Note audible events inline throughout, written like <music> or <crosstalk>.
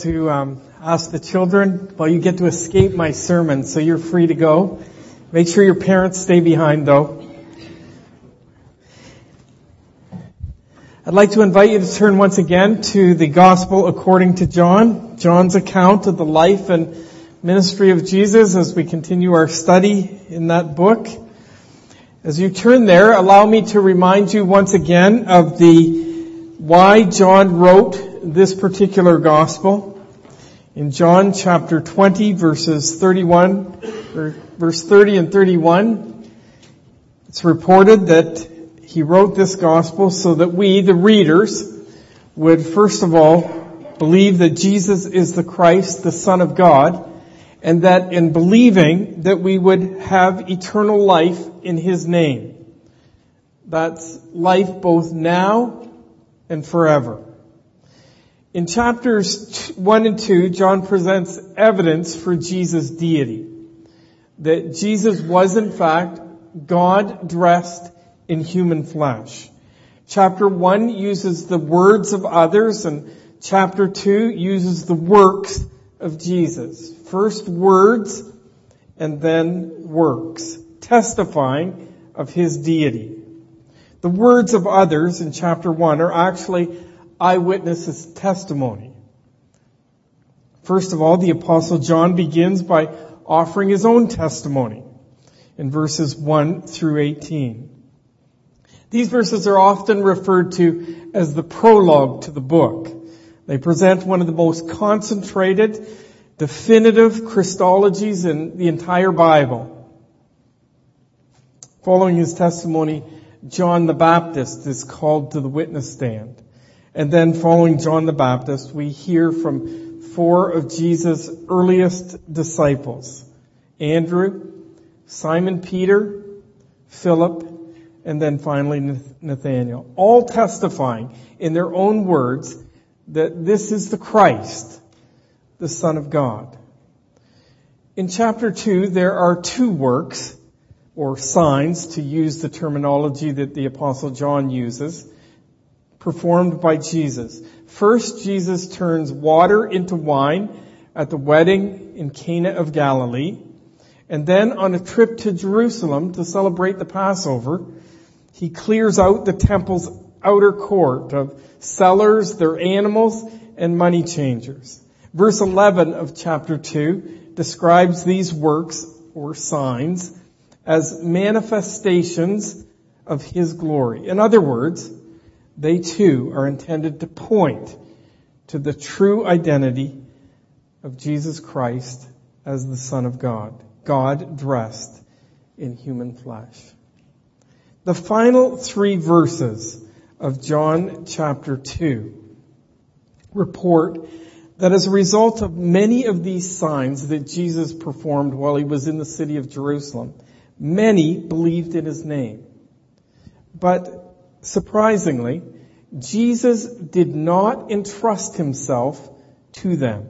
to um, ask the children, well, you get to escape my sermon, so you're free to go. Make sure your parents stay behind, though. I'd like to invite you to turn once again to the Gospel according to John, John's account of the life and ministry of Jesus as we continue our study in that book. As you turn there, allow me to remind you once again of the why John wrote this particular gospel. In John chapter 20 verses 31, verse 30 and 31, it's reported that he wrote this gospel so that we, the readers, would first of all believe that Jesus is the Christ, the Son of God, and that in believing that we would have eternal life in His name. That's life both now and forever. In chapters 1 and 2, John presents evidence for Jesus' deity. That Jesus was in fact God dressed in human flesh. Chapter 1 uses the words of others and chapter 2 uses the works of Jesus. First words and then works, testifying of his deity. The words of others in chapter 1 are actually eyewitnesses' testimony. First of all, the apostle John begins by offering his own testimony in verses 1 through 18. These verses are often referred to as the prologue to the book. They present one of the most concentrated, definitive Christologies in the entire Bible. Following his testimony, John the Baptist is called to the witness stand. And then following John the Baptist, we hear from four of Jesus' earliest disciples. Andrew, Simon Peter, Philip, and then finally Nathaniel. All testifying in their own words that this is the Christ, the Son of God. In chapter 2, there are two works, or signs, to use the terminology that the apostle John uses performed by Jesus. First, Jesus turns water into wine at the wedding in Cana of Galilee. And then on a trip to Jerusalem to celebrate the Passover, he clears out the temple's outer court of sellers, their animals, and money changers. Verse 11 of chapter 2 describes these works or signs as manifestations of his glory. In other words, they too are intended to point to the true identity of Jesus Christ as the Son of God, God dressed in human flesh. The final three verses of John chapter 2 report that as a result of many of these signs that Jesus performed while he was in the city of Jerusalem, many believed in his name. But surprisingly, Jesus did not entrust himself to them.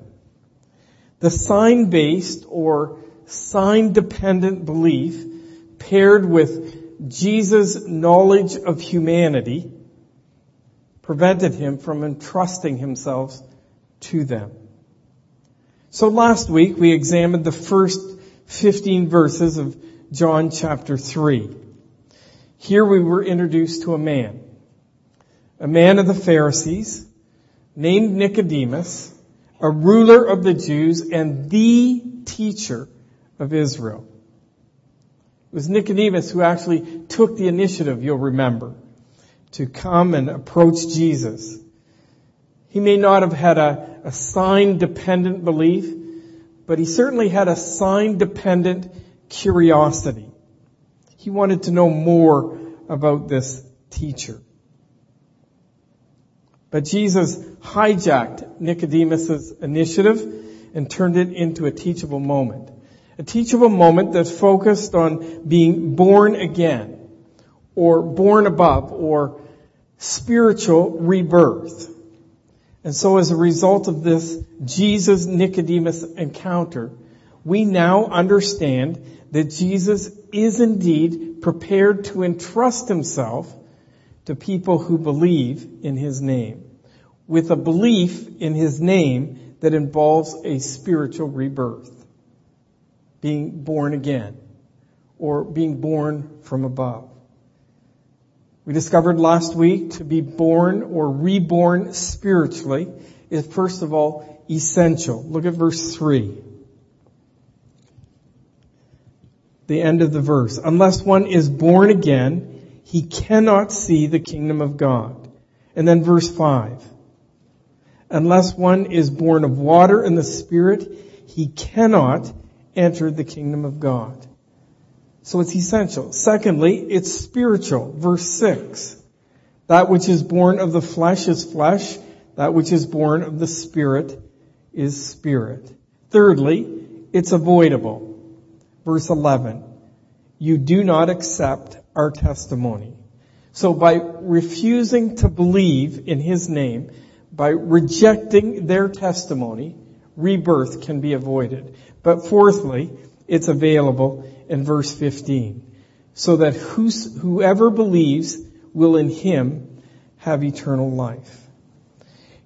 The sign-based or sign-dependent belief paired with Jesus' knowledge of humanity prevented him from entrusting himself to them. So last week we examined the first 15 verses of John chapter 3. Here we were introduced to a man, a man of the Pharisees named Nicodemus, a ruler of the Jews and the teacher of Israel. It was Nicodemus who actually took the initiative, you'll remember, to come and approach Jesus. He may not have had a, a sign dependent belief, but he certainly had a sign dependent curiosity. He wanted to know more about this teacher. But Jesus hijacked Nicodemus's initiative and turned it into a teachable moment. A teachable moment that focused on being born again, or born above, or spiritual rebirth. And so as a result of this Jesus Nicodemus encounter, we now understand that Jesus is indeed prepared to entrust himself to people who believe in his name. With a belief in his name, that involves a spiritual rebirth. Being born again. Or being born from above. We discovered last week to be born or reborn spiritually is first of all essential. Look at verse 3. The end of the verse. Unless one is born again, he cannot see the kingdom of God. And then verse 5. Unless one is born of water and the Spirit, he cannot enter the kingdom of God. So it's essential. Secondly, it's spiritual. Verse 6. That which is born of the flesh is flesh. That which is born of the Spirit is spirit. Thirdly, it's avoidable. Verse 11. You do not accept our testimony. So by refusing to believe in His name, by rejecting their testimony, rebirth can be avoided. But fourthly, it's available in verse 15. So that whoever believes will in Him have eternal life.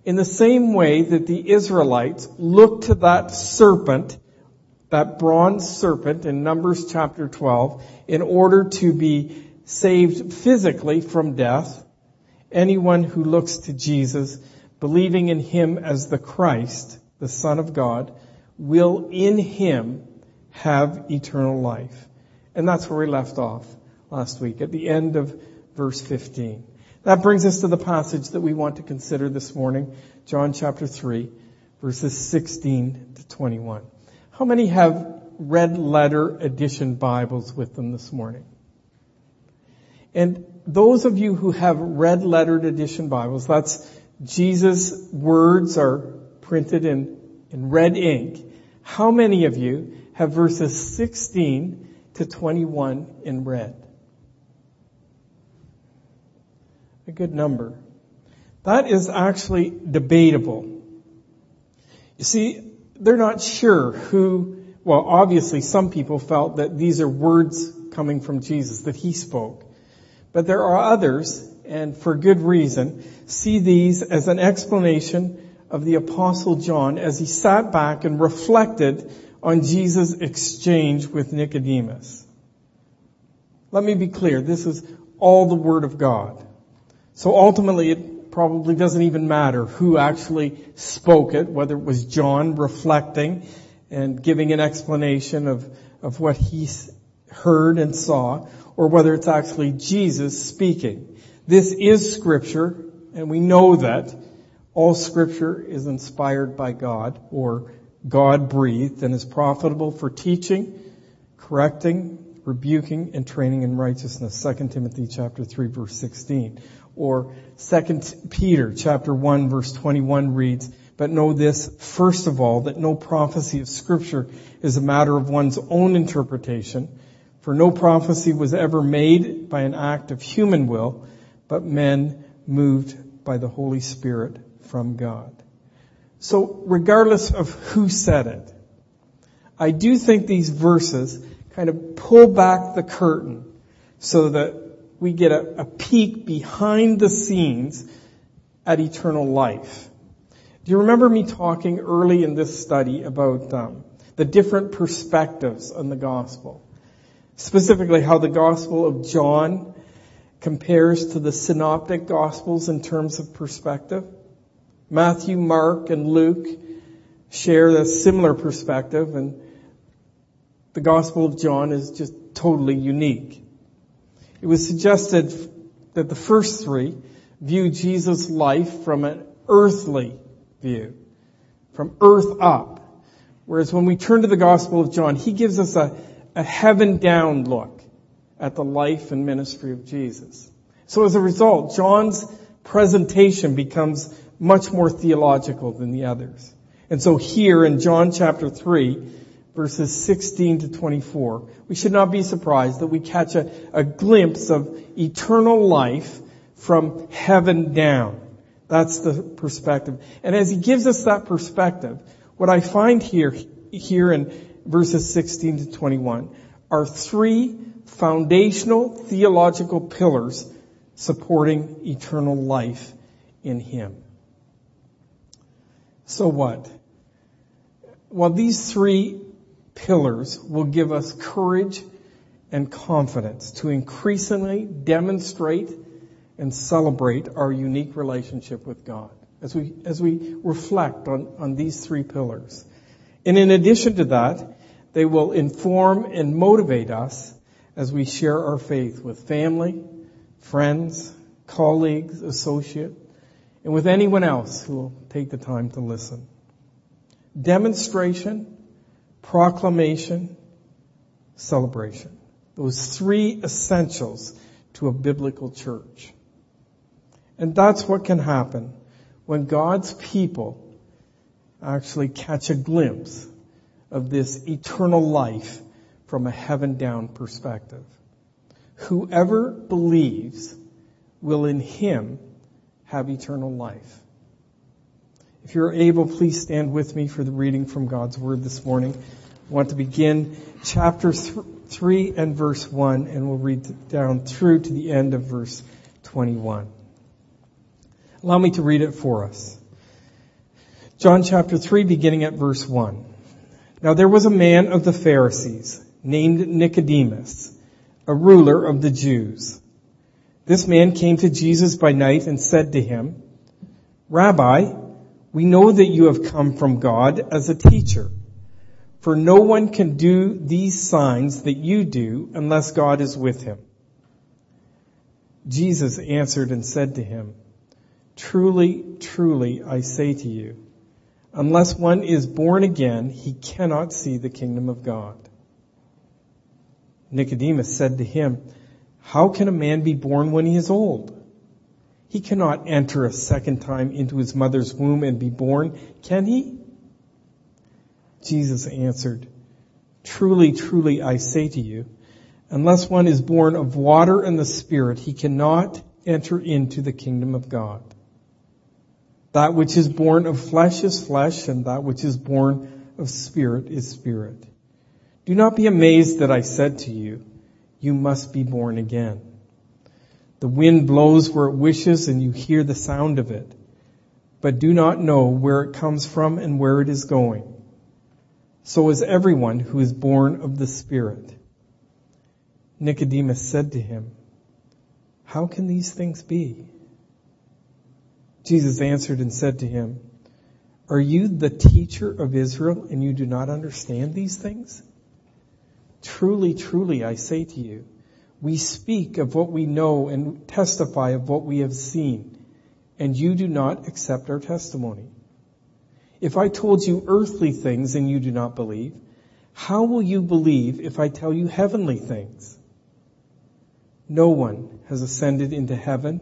In the same way that the Israelites looked to that serpent, that bronze serpent in Numbers chapter 12, in order to be saved physically from death, anyone who looks to Jesus, believing in Him as the Christ, the Son of God, will in Him have eternal life. And that's where we left off last week, at the end of verse 15. That brings us to the passage that we want to consider this morning, John chapter 3, verses 16 to 21. How many have red letter edition Bibles with them this morning? And those of you who have red lettered edition Bibles, that's Jesus' words are printed in, in red ink. How many of you have verses 16 to 21 in red? a good number. That is actually debatable. You see, they're not sure who, well, obviously some people felt that these are words coming from Jesus, that he spoke. But there are others, and for good reason, see these as an explanation of the apostle John as he sat back and reflected on Jesus' exchange with Nicodemus. Let me be clear, this is all the Word of God. So ultimately it probably doesn't even matter who actually spoke it, whether it was John reflecting and giving an explanation of, of what he heard and saw, or whether it's actually Jesus speaking. This is scripture, and we know that all scripture is inspired by God, or God breathed, and is profitable for teaching, correcting, rebuking, and training in righteousness. 2 Timothy chapter 3 verse 16. Or 2 Peter chapter 1 verse 21 reads, but know this, first of all, that no prophecy of scripture is a matter of one's own interpretation, for no prophecy was ever made by an act of human will, but men moved by the Holy Spirit from God. So regardless of who said it, I do think these verses kind of pull back the curtain so that we get a, a peek behind the scenes at eternal life. Do you remember me talking early in this study about um, the different perspectives on the gospel? Specifically, how the gospel of John compares to the synoptic gospels in terms of perspective. Matthew, Mark, and Luke share a similar perspective, and the gospel of John is just totally unique. It was suggested that the first three view Jesus' life from an earthly view, from earth up. Whereas when we turn to the Gospel of John, he gives us a, a heaven down look at the life and ministry of Jesus. So as a result, John's presentation becomes much more theological than the others. And so here in John chapter 3, verses 16 to 24, we should not be surprised that we catch a, a glimpse of eternal life from heaven down. That's the perspective. And as he gives us that perspective, what I find here, here in verses 16 to 21 are three foundational theological pillars supporting eternal life in him. So what? Well, these three pillars will give us courage and confidence to increasingly demonstrate and celebrate our unique relationship with God as we, as we reflect on, on these three pillars. And in addition to that, they will inform and motivate us as we share our faith with family, friends, colleagues, associate, and with anyone else who will take the time to listen. Demonstration, proclamation, celebration. Those three essentials to a biblical church. And that's what can happen when God's people actually catch a glimpse of this eternal life from a heaven down perspective. Whoever believes will in him have eternal life. If you're able, please stand with me for the reading from God's Word this morning. I want to begin chapter 3 and verse 1, and we'll read down through to the end of verse 21. Allow me to read it for us. John chapter 3, beginning at verse 1. Now there was a man of the Pharisees named Nicodemus, a ruler of the Jews. This man came to Jesus by night and said to him, Rabbi, we know that you have come from God as a teacher. For no one can do these signs that you do unless God is with him. Jesus answered and said to him, Truly, truly, I say to you, unless one is born again, he cannot see the kingdom of God. Nicodemus said to him, How can a man be born when he is old? He cannot enter a second time into his mother's womb and be born, can he? Jesus answered, Truly, truly, I say to you, unless one is born of water and the Spirit, he cannot enter into the kingdom of God. That which is born of flesh is flesh, and that which is born of spirit is spirit. Do not be amazed that I said to you, you must be born again. The wind blows where it wishes and you hear the sound of it, but do not know where it comes from and where it is going. So is everyone who is born of the Spirit. Nicodemus said to him, How can these things be? Jesus answered and said to him, Are you the teacher of Israel and you do not understand these things? Truly, truly, I say to you, we speak of what we know and testify of what we have seen, and you do not accept our testimony. If I told you earthly things and you do not believe, how will you believe if I tell you heavenly things? No one has ascended into heaven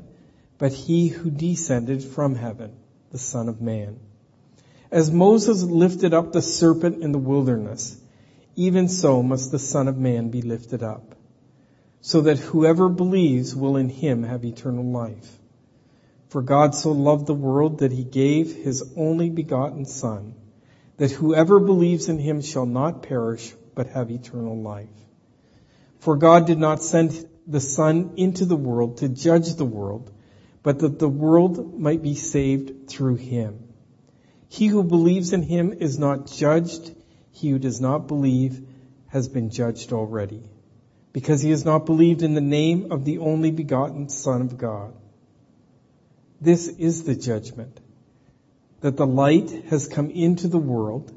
but he who descended from heaven, the Son of Man. As Moses lifted up the serpent in the wilderness, even so must the Son of Man be lifted up so that whoever believes will in him have eternal life. For God so loved the world that he gave his only begotten Son, that whoever believes in him shall not perish, but have eternal life. For God did not send the Son into the world to judge the world, but that the world might be saved through him. He who believes in him is not judged. He who does not believe has been judged already because he has not believed in the name of the only begotten Son of God. This is the judgment, that the light has come into the world,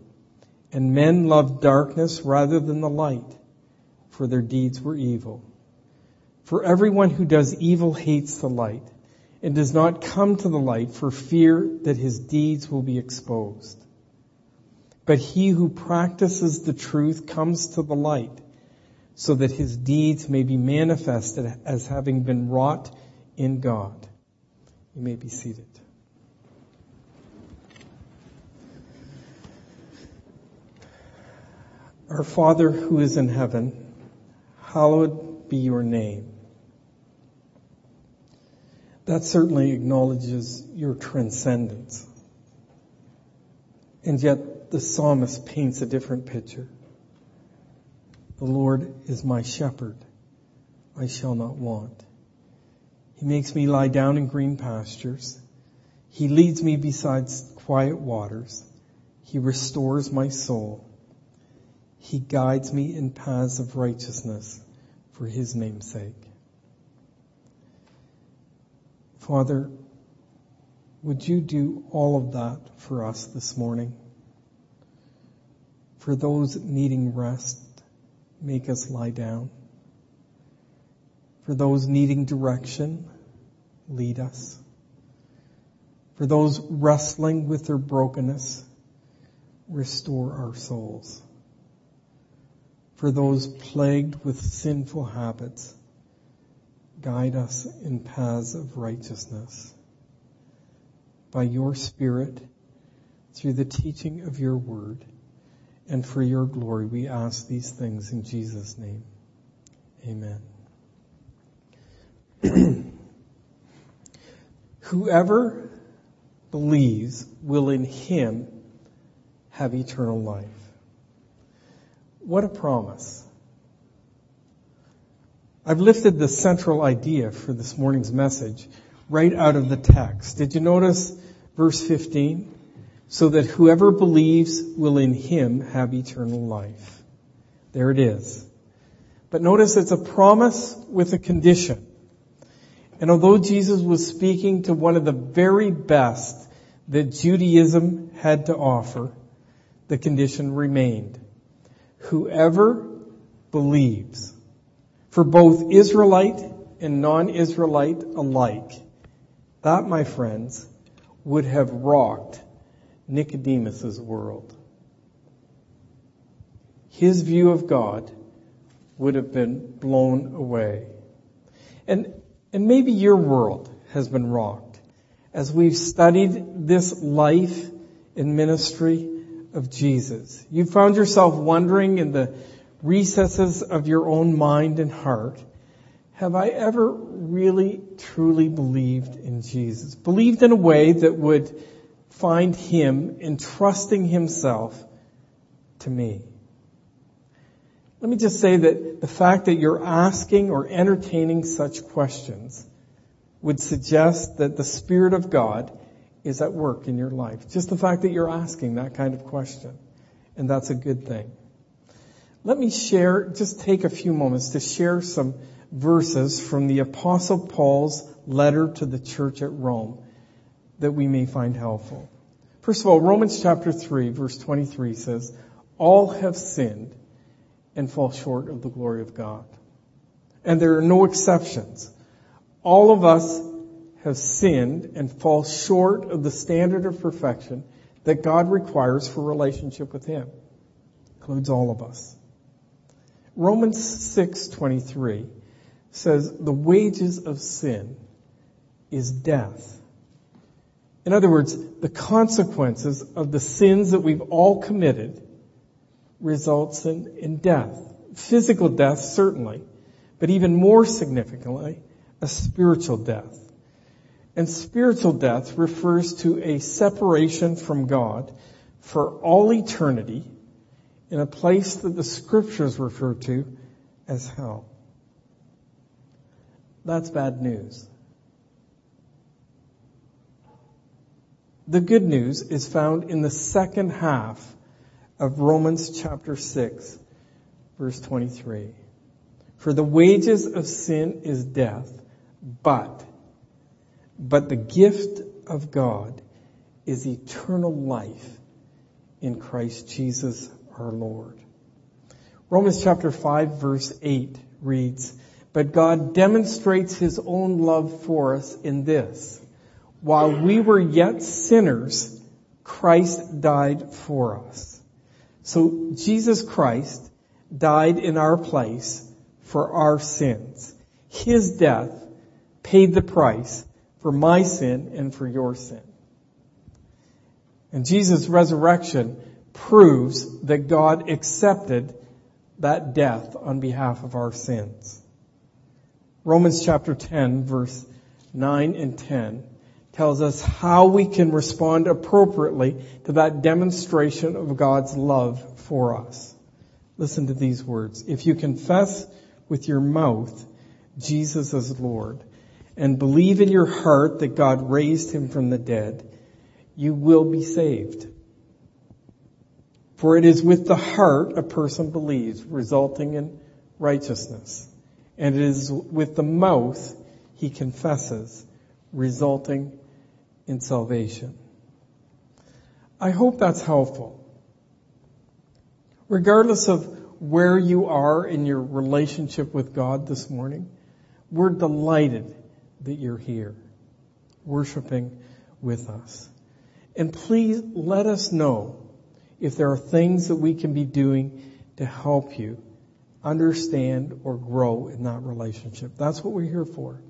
and men loved darkness rather than the light, for their deeds were evil. For everyone who does evil hates the light, and does not come to the light for fear that his deeds will be exposed. But he who practices the truth comes to the light, so that his deeds may be manifested as having been wrought in God. You may be seated. Our Father who is in heaven, hallowed be your name. That certainly acknowledges your transcendence. And yet the psalmist paints a different picture. The Lord is my shepherd. I shall not want. He makes me lie down in green pastures. He leads me beside quiet waters. He restores my soul. He guides me in paths of righteousness for his name's sake. Father, would you do all of that for us this morning? For those needing rest, make us lie down. For those needing direction, lead us. For those wrestling with their brokenness, restore our souls. For those plagued with sinful habits, guide us in paths of righteousness. By your Spirit, through the teaching of your word, and for your glory, we ask these things in Jesus' name. Amen. <clears throat> Whoever believes will in him have eternal life. What a promise. I've lifted the central idea for this morning's message right out of the text. Did you notice verse 15? So that whoever believes will in him have eternal life. There it is. But notice it's a promise with a condition. And although Jesus was speaking to one of the very best that Judaism had to offer, the condition remained. Whoever believes, for both Israelite and non-Israelite alike, that, my friends, would have rocked Nicodemus's world. His view of God would have been blown away. And and maybe your world has been rocked as we've studied this life and ministry of Jesus. You found yourself wondering in the recesses of your own mind and heart, have I ever really truly believed in Jesus? Believed in a way that would find Him entrusting Himself to me. Let me just say that the fact that you're asking or entertaining such questions would suggest that the Spirit of God is at work in your life. Just the fact that you're asking that kind of question. And that's a good thing. Let me share, just take a few moments to share some verses from the Apostle Paul's letter to the church at Rome that we may find helpful. First of all, Romans chapter 3 verse 23 says, all have sinned and fall short of the glory of God. And there are no exceptions. All of us have sinned and fall short of the standard of perfection that God requires for relationship with Him. Includes all of us. Romans 6:23 says the wages of sin is death. In other words, the consequences of the sins that we've all committed results in, in death. Physical death, certainly, but even more significantly, a spiritual death. And spiritual death refers to a separation from God for all eternity in a place that the scriptures refer to as hell. That's bad news. The good news is found in the second half of Romans chapter 6, verse 23. For the wages of sin is death, but, but the gift of God is eternal life in Christ Jesus our Lord. Romans chapter 5 verse 8 reads, But God demonstrates His own love for us in this. While we were yet sinners, Christ died for us. So Jesus Christ died in our place for our sins. His death paid the price for my sin and for your sin. And Jesus' resurrection proves that God accepted that death on behalf of our sins. Romans chapter 10 verse 9 and 10 tells us how we can respond appropriately to that demonstration of God's love for us. Listen to these words. If you confess with your mouth Jesus as Lord and believe in your heart that God raised him from the dead, you will be saved. For it is with the heart a person believes, resulting in righteousness. And it is with the mouth he confesses, resulting in salvation. I hope that's helpful. Regardless of where you are in your relationship with God this morning, we're delighted that you're here, worshiping with us. And please let us know if there are things that we can be doing to help you understand or grow in that relationship. That's what we're here for.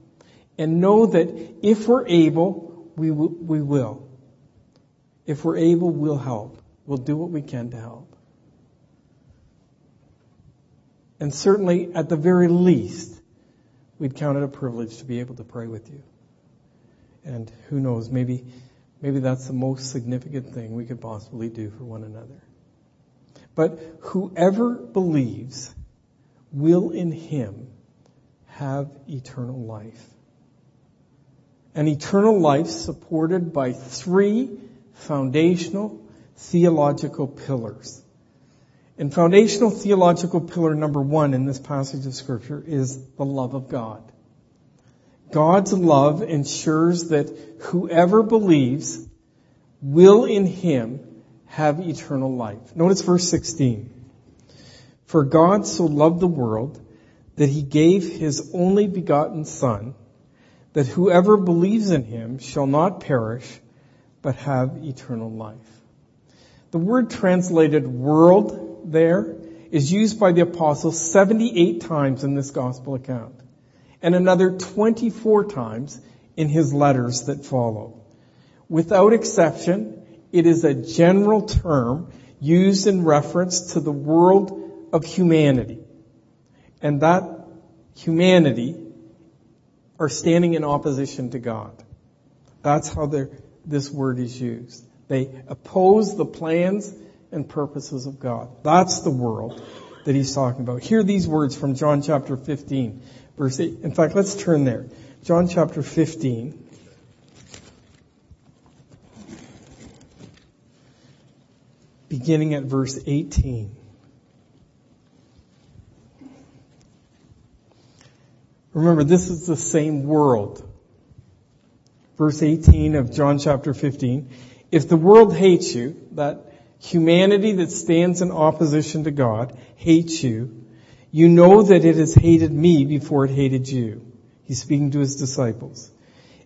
And know that if we're able, we, w- we will. If we're able, we'll help. We'll do what we can to help. And certainly, at the very least, we'd count it a privilege to be able to pray with you. And who knows, maybe Maybe that's the most significant thing we could possibly do for one another. But whoever believes will in him have eternal life. An eternal life supported by three foundational theological pillars. And foundational theological pillar number one in this passage of scripture is the love of God. God's love ensures that whoever believes will in him have eternal life. Notice verse 16. For God so loved the world that he gave his only begotten son, that whoever believes in him shall not perish, but have eternal life. The word translated world there is used by the apostle 78 times in this gospel account and another 24 times in his letters that follow. Without exception, it is a general term used in reference to the world of humanity. And that humanity are standing in opposition to God. That's how this word is used. They oppose the plans and purposes of God. That's the world that he's talking about. Hear these words from John chapter 15, verse 8. In fact, let's turn there. John chapter 15. Beginning at verse 18. Remember, this is the same world. Verse 18 of John chapter 15. If the world hates you, that humanity that stands in opposition to God hates you, you know that it has hated me before it hated you. He's speaking to his disciples.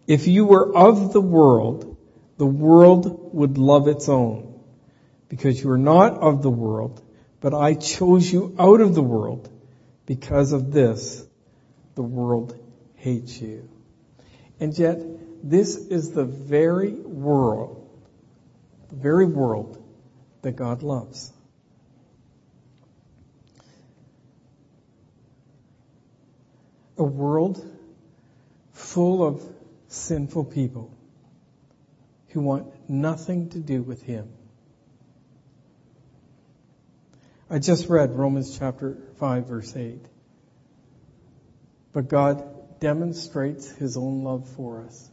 If you were of the world, the world would love its own. Because you are not of the world, but I chose you out of the world. Because of this, the world hates you. And yet, this is the very world, the very world that God loves. A world full of sinful people who want nothing to do with Him. I just read Romans chapter 5 verse 8. But God demonstrates His own love for us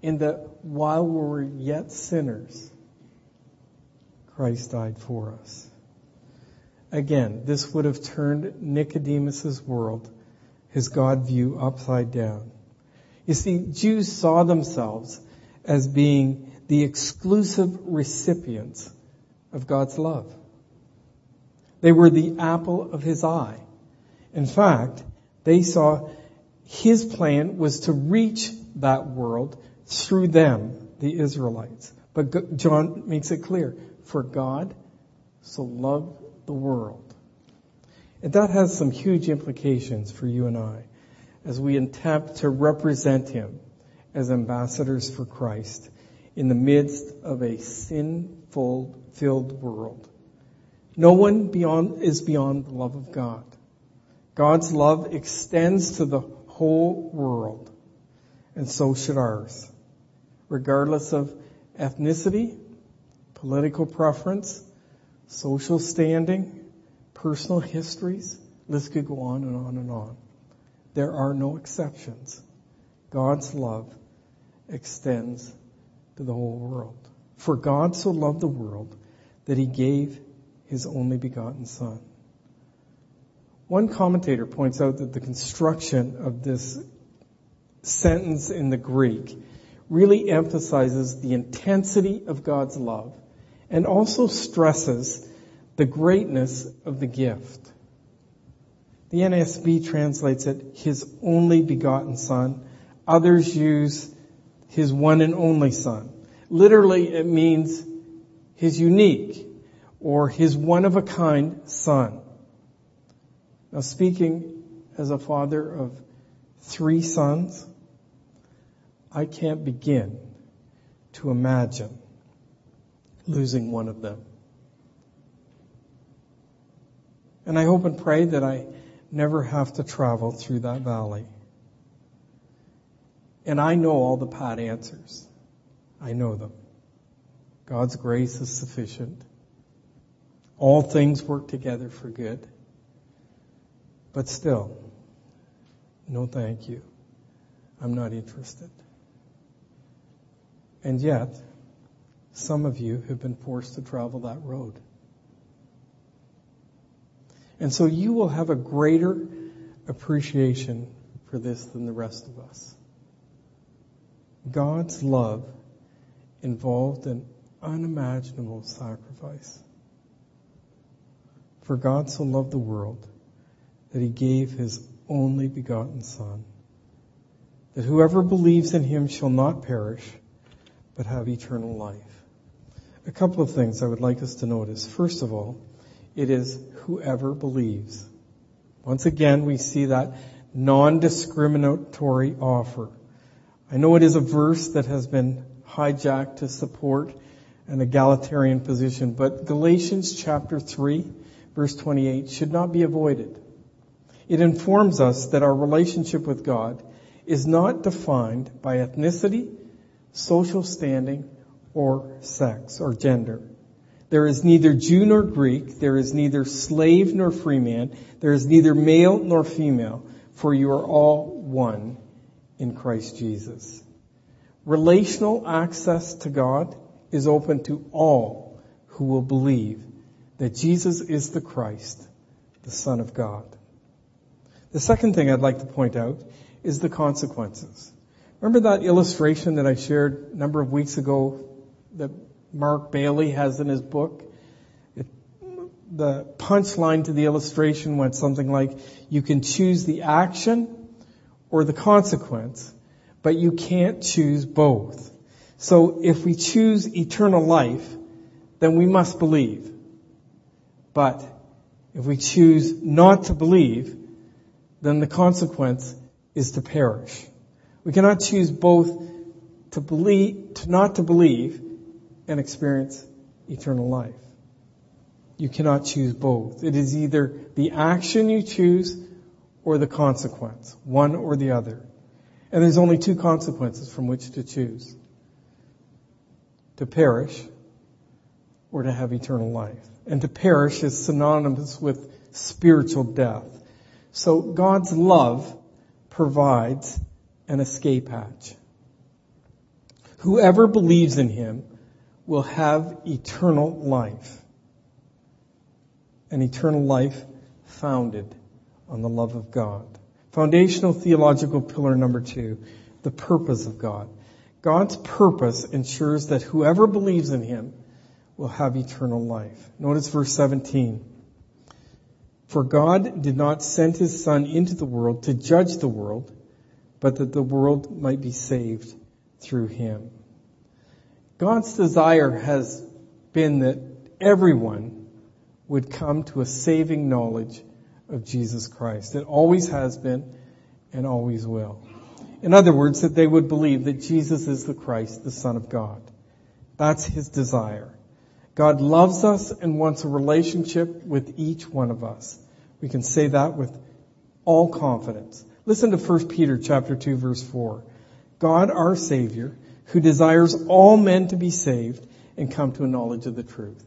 in that while we were yet sinners, Christ died for us. Again, this would have turned Nicodemus's world, his God view, upside down. You see, Jews saw themselves as being the exclusive recipients of God's love. They were the apple of his eye. In fact, they saw his plan was to reach that world through them, the Israelites. But John makes it clear. For God so loved the world. And that has some huge implications for you and I as we attempt to represent Him as ambassadors for Christ in the midst of a sinful filled world. No one beyond, is beyond the love of God. God's love extends to the whole world, and so should ours, regardless of ethnicity, political preference, social standing, personal histories. List could go on and on and on. There are no exceptions. God's love extends to the whole world. For God so loved the world that he gave his only begotten son. One commentator points out that the construction of this sentence in the Greek really emphasizes the intensity of God's love and also stresses the greatness of the gift. The NASB translates it, His only begotten Son. Others use His one and only Son. Literally, it means His unique or His one of a kind Son. Now speaking as a father of three sons, I can't begin to imagine losing one of them. And I hope and pray that I never have to travel through that valley. And I know all the pat answers. I know them. God's grace is sufficient. All things work together for good. But still, no thank you. I'm not interested. And yet, some of you have been forced to travel that road. And so you will have a greater appreciation for this than the rest of us. God's love involved an unimaginable sacrifice. For God so loved the world that he gave his only begotten Son, that whoever believes in him shall not perish, but have eternal life. A couple of things I would like us to notice. First of all, it is whoever believes. Once again, we see that non-discriminatory offer. I know it is a verse that has been hijacked to support an egalitarian position, but Galatians chapter 3 verse 28 should not be avoided. It informs us that our relationship with God is not defined by ethnicity, social standing, or sex or gender. There is neither Jew nor Greek. There is neither slave nor free man. There is neither male nor female, for you are all one in Christ Jesus. Relational access to God is open to all who will believe that Jesus is the Christ, the Son of God. The second thing I'd like to point out is the consequences. Remember that illustration that I shared a number of weeks ago that Mark Bailey has in his book. It, the punchline to the illustration went something like, you can choose the action or the consequence, but you can't choose both. So if we choose eternal life, then we must believe. But if we choose not to believe, then the consequence is to perish. We cannot choose both to believe, to not to believe, and experience eternal life. You cannot choose both. It is either the action you choose or the consequence, one or the other. And there's only two consequences from which to choose. To perish or to have eternal life. And to perish is synonymous with spiritual death. So God's love provides an escape hatch. Whoever believes in Him will have eternal life. An eternal life founded on the love of God. Foundational theological pillar number two, the purpose of God. God's purpose ensures that whoever believes in Him will have eternal life. Notice verse 17. For God did not send His Son into the world to judge the world, but that the world might be saved through Him. God's desire has been that everyone would come to a saving knowledge of Jesus Christ. It always has been and always will. In other words, that they would believe that Jesus is the Christ, the Son of God. That's His desire. God loves us and wants a relationship with each one of us. We can say that with all confidence. Listen to 1 Peter chapter 2 verse 4. God our Savior who desires all men to be saved and come to a knowledge of the truth.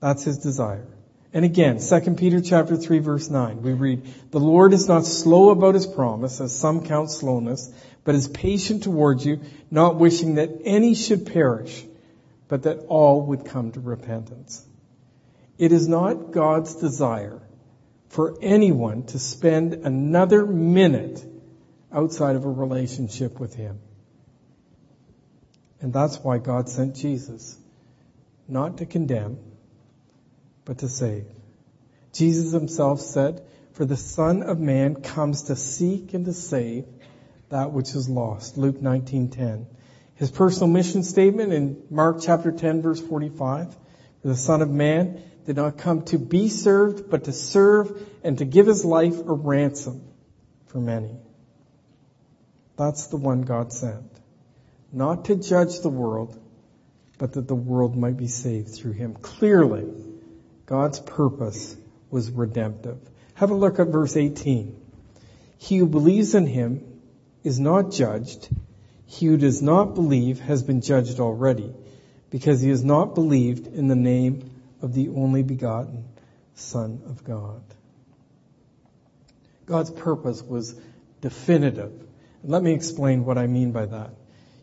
That's his desire. And again, 2 Peter chapter 3 verse 9, we read, The Lord is not slow about his promise, as some count slowness, but is patient towards you, not wishing that any should perish, but that all would come to repentance. It is not God's desire for anyone to spend another minute outside of a relationship with Him. And that's why God sent Jesus. Not to condemn, but to save. Jesus himself said, for the Son of Man comes to seek and to save that which is lost. Luke 19:10. His personal mission statement in Mark chapter 10 verse 45. The Son of Man did not come to be served, but to serve and to give his life a ransom for many. That's the one God sent. Not to judge the world, but that the world might be saved through him. Clearly, God's purpose was redemptive. Have a look at verse 18. He who believes in him is not judged. He who does not believe has been judged already because he has not believed in the name of the only begotten Son of God. God's purpose was definitive. Let me explain what I mean by that.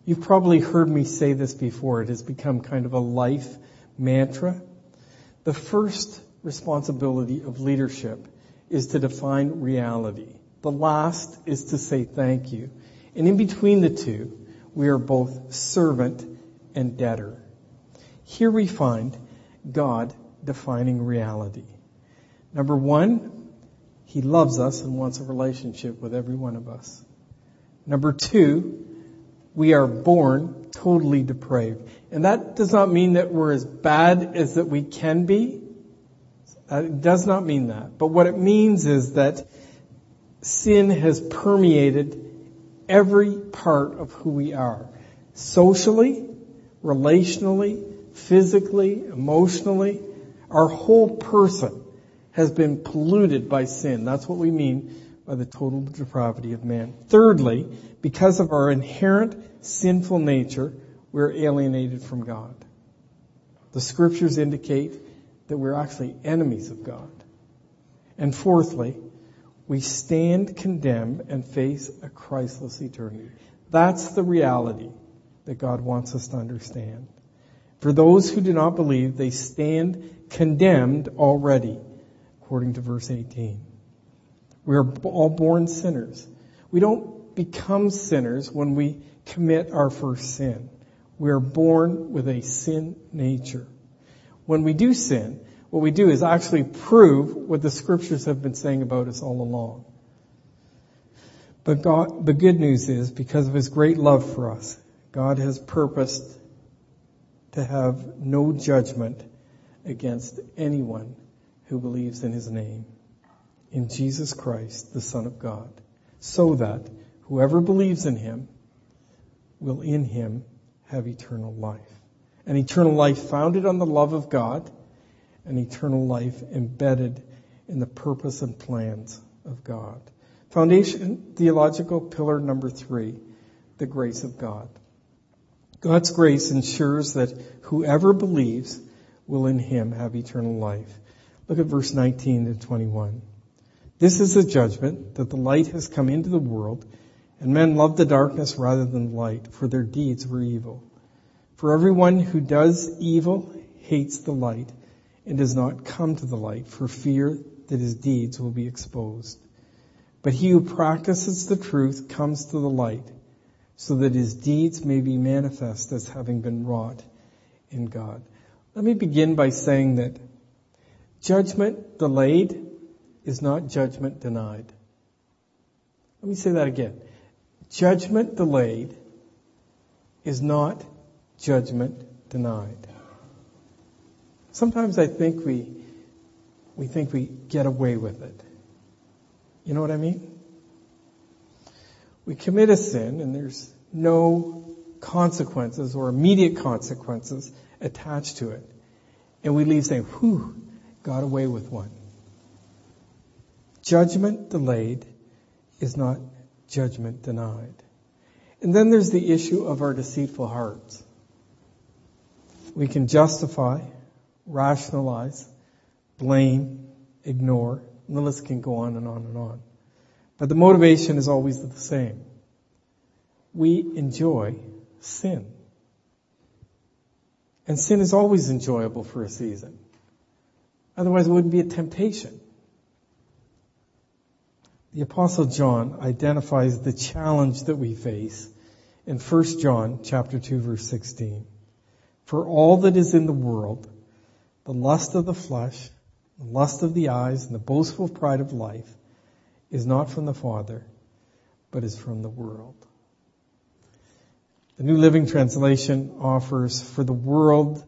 You've probably heard me say this before. It has become kind of a life mantra. The first responsibility of leadership is to define reality. The last is to say thank you. And in between the two, we are both servant and debtor. Here we find God defining reality. Number one, He loves us and wants a relationship with every one of us. Number two, we are born totally depraved. And that does not mean that we're as bad as that we can be. It does not mean that. But what it means is that sin has permeated every part of who we are. Socially, relationally, physically, emotionally, our whole person has been polluted by sin. That's what we mean by the total depravity of man. Thirdly, because of our inherent sinful nature, we're alienated from God. The scriptures indicate that we're actually enemies of God. And fourthly, we stand condemned and face a Christless eternity. That's the reality that God wants us to understand. For those who do not believe, they stand condemned already, according to verse 18. We are all born sinners. We don't become sinners when we commit our first sin. We are born with a sin nature. When we do sin, what we do is actually prove what the scriptures have been saying about us all along. But God, the good news is because of his great love for us, God has purposed to have no judgment against anyone who believes in his name, in Jesus Christ, the Son of God, so that whoever believes in him will in him have eternal life. An eternal life founded on the love of God, an eternal life embedded in the purpose and plans of God. Foundation theological pillar number three, the grace of God. God's grace ensures that whoever believes will in him have eternal life. Look at verse 19 to 21. This is the judgment that the light has come into the world and men love the darkness rather than the light for their deeds were evil. For everyone who does evil hates the light and does not come to the light for fear that his deeds will be exposed. But he who practices the truth comes to the light so that his deeds may be manifest as having been wrought in God. Let me begin by saying that judgment delayed is not judgment denied. Let me say that again. Judgment delayed is not judgment denied. Sometimes I think we, we think we get away with it. You know what I mean? We commit a sin and there's no consequences or immediate consequences attached to it. And we leave saying, whew, got away with one. Judgment delayed is not judgment denied. And then there's the issue of our deceitful hearts. We can justify, rationalize, blame, ignore, and the list can go on and on and on. But the motivation is always the same. We enjoy sin. And sin is always enjoyable for a season. Otherwise it wouldn't be a temptation. The apostle John identifies the challenge that we face in 1 John chapter 2 verse 16. For all that is in the world, the lust of the flesh, the lust of the eyes, and the boastful pride of life is not from the Father, but is from the world. The New Living Translation offers, for the world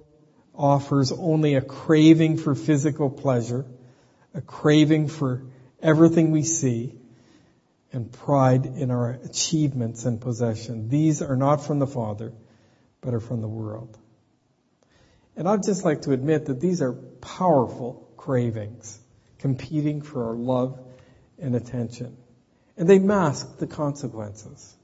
offers only a craving for physical pleasure, a craving for everything we see, and pride in our achievements and possession. These are not from the Father, but are from the world. And I'd just like to admit that these are powerful cravings, competing for our love and attention. And they mask the consequences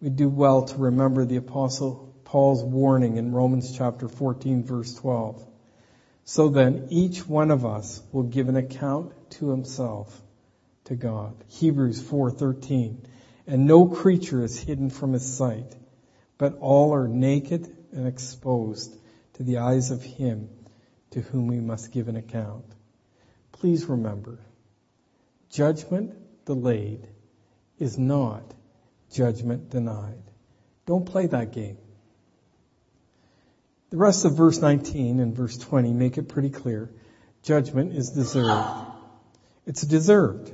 we do well to remember the apostle Paul's warning in Romans chapter 14 verse 12. So then each one of us will give an account to himself to God. Hebrews 4:13. And no creature is hidden from his sight, but all are naked and exposed to the eyes of him to whom we must give an account. Please remember, judgment delayed is not judgment denied. Don't play that game. The rest of verse 19 and verse 20 make it pretty clear. Judgment is deserved. It's deserved.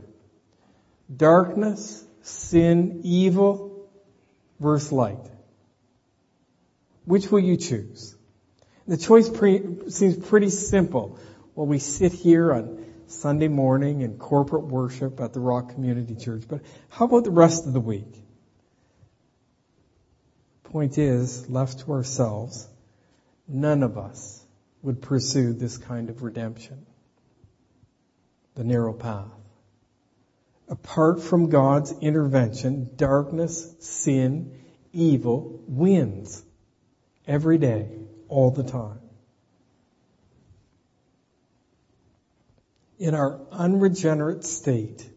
Darkness, sin, evil, versus light. Which will you choose? The choice pre- seems pretty simple. While we sit here on Sunday morning in corporate worship at the Rock Community Church, but how about the rest of the week? Point is, left to ourselves, none of us would pursue this kind of redemption. The narrow path. Apart from God's intervention, darkness, sin, evil wins every day, all the time. In our unregenerate state,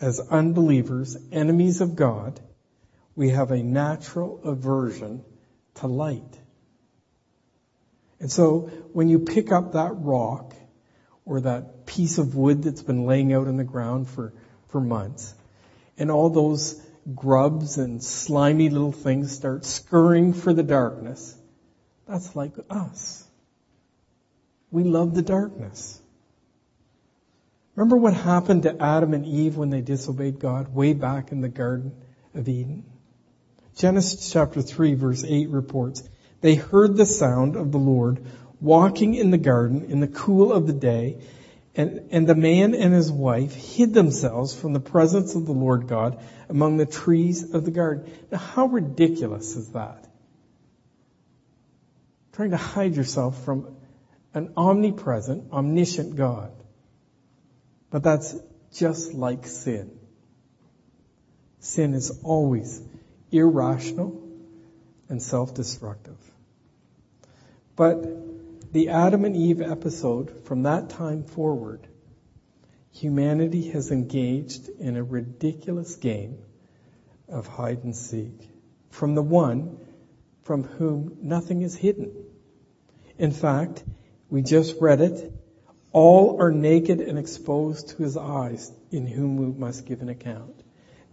as unbelievers, enemies of God, we have a natural aversion to light. And so when you pick up that rock or that piece of wood that's been laying out in the ground for, for months and all those grubs and slimy little things start scurrying for the darkness, that's like us. We love the darkness. Remember what happened to Adam and Eve when they disobeyed God way back in the Garden of Eden? Genesis chapter 3 verse 8 reports, they heard the sound of the Lord walking in the garden in the cool of the day, and, and the man and his wife hid themselves from the presence of the Lord God among the trees of the garden. Now how ridiculous is that? Trying to hide yourself from an omnipresent, omniscient God. But that's just like sin. Sin is always irrational, and self-destructive. But the Adam and Eve episode, from that time forward, humanity has engaged in a ridiculous game of hide and seek from the one from whom nothing is hidden. In fact, we just read it, all are naked and exposed to his eyes in whom we must give an account.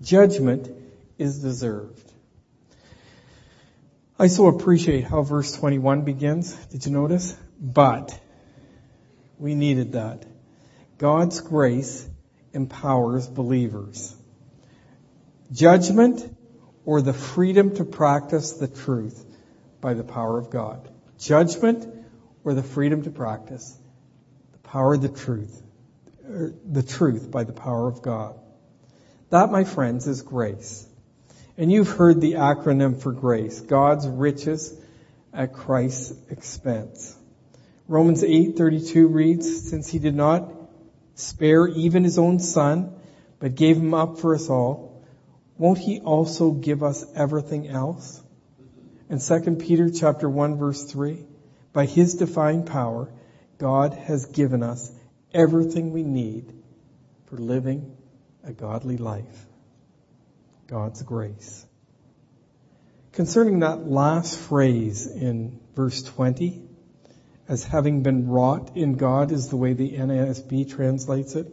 Judgment is deserved. I so appreciate how verse 21 begins. Did you notice? But. We needed that. God's grace empowers believers. Judgment or the freedom to practice the truth by the power of God. Judgment or the freedom to practice the power of the truth, er, the truth by the power of God. That, my friends, is grace. And you've heard the acronym for grace, God's riches at Christ's expense. Romans 8:32 reads, since he did not spare even his own son, but gave him up for us all, won't he also give us everything else? And 2 Peter chapter 1 verse 3, by his divine power, God has given us everything we need for living a godly life. God's grace. Concerning that last phrase in verse 20, as having been wrought in God is the way the NASB translates it.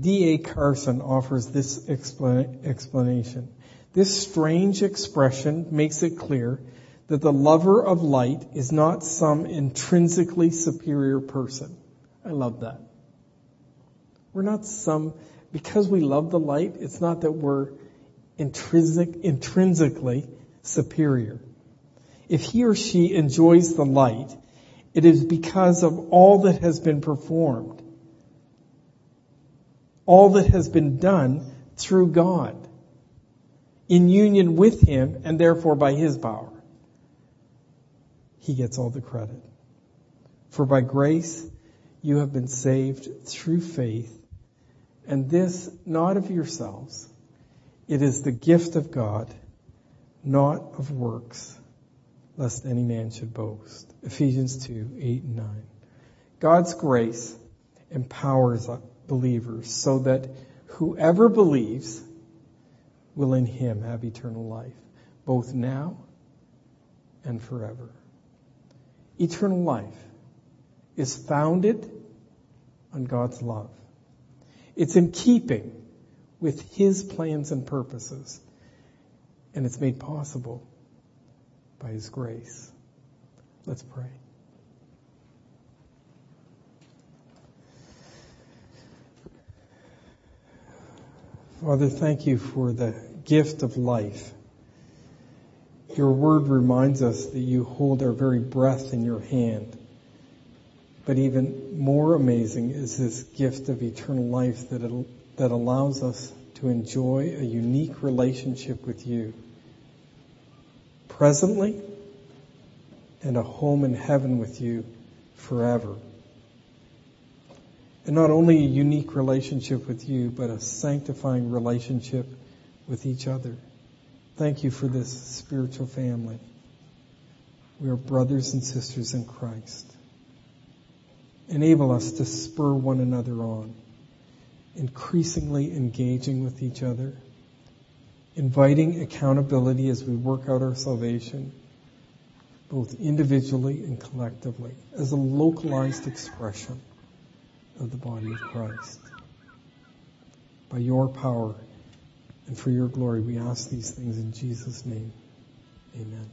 D.A. Carson offers this explanation. This strange expression makes it clear that the lover of light is not some intrinsically superior person. I love that. We're not some, because we love the light, it's not that we're intrinsic, intrinsically superior. If he or she enjoys the light, it is because of all that has been performed. All that has been done through God. In union with Him and therefore by His power. He gets all the credit. For by grace you have been saved through faith and this not of yourselves. It is the gift of God, not of works, lest any man should boast. Ephesians 2, 8 and 9. God's grace empowers believers so that whoever believes will in him have eternal life, both now and forever. Eternal life is founded on God's love. It's in keeping with His plans and purposes. And it's made possible by His grace. Let's pray. Father, thank you for the gift of life. Your word reminds us that you hold our very breath in your hand. But even more amazing is this gift of eternal life that, it, that allows us to enjoy a unique relationship with you presently and a home in heaven with you forever. And not only a unique relationship with you, but a sanctifying relationship with each other. Thank you for this spiritual family. We are brothers and sisters in Christ. Enable us to spur one another on, increasingly engaging with each other, inviting accountability as we work out our salvation, both individually and collectively, as a localized expression of the body of Christ. By your power and for your glory, we ask these things in Jesus' name. Amen.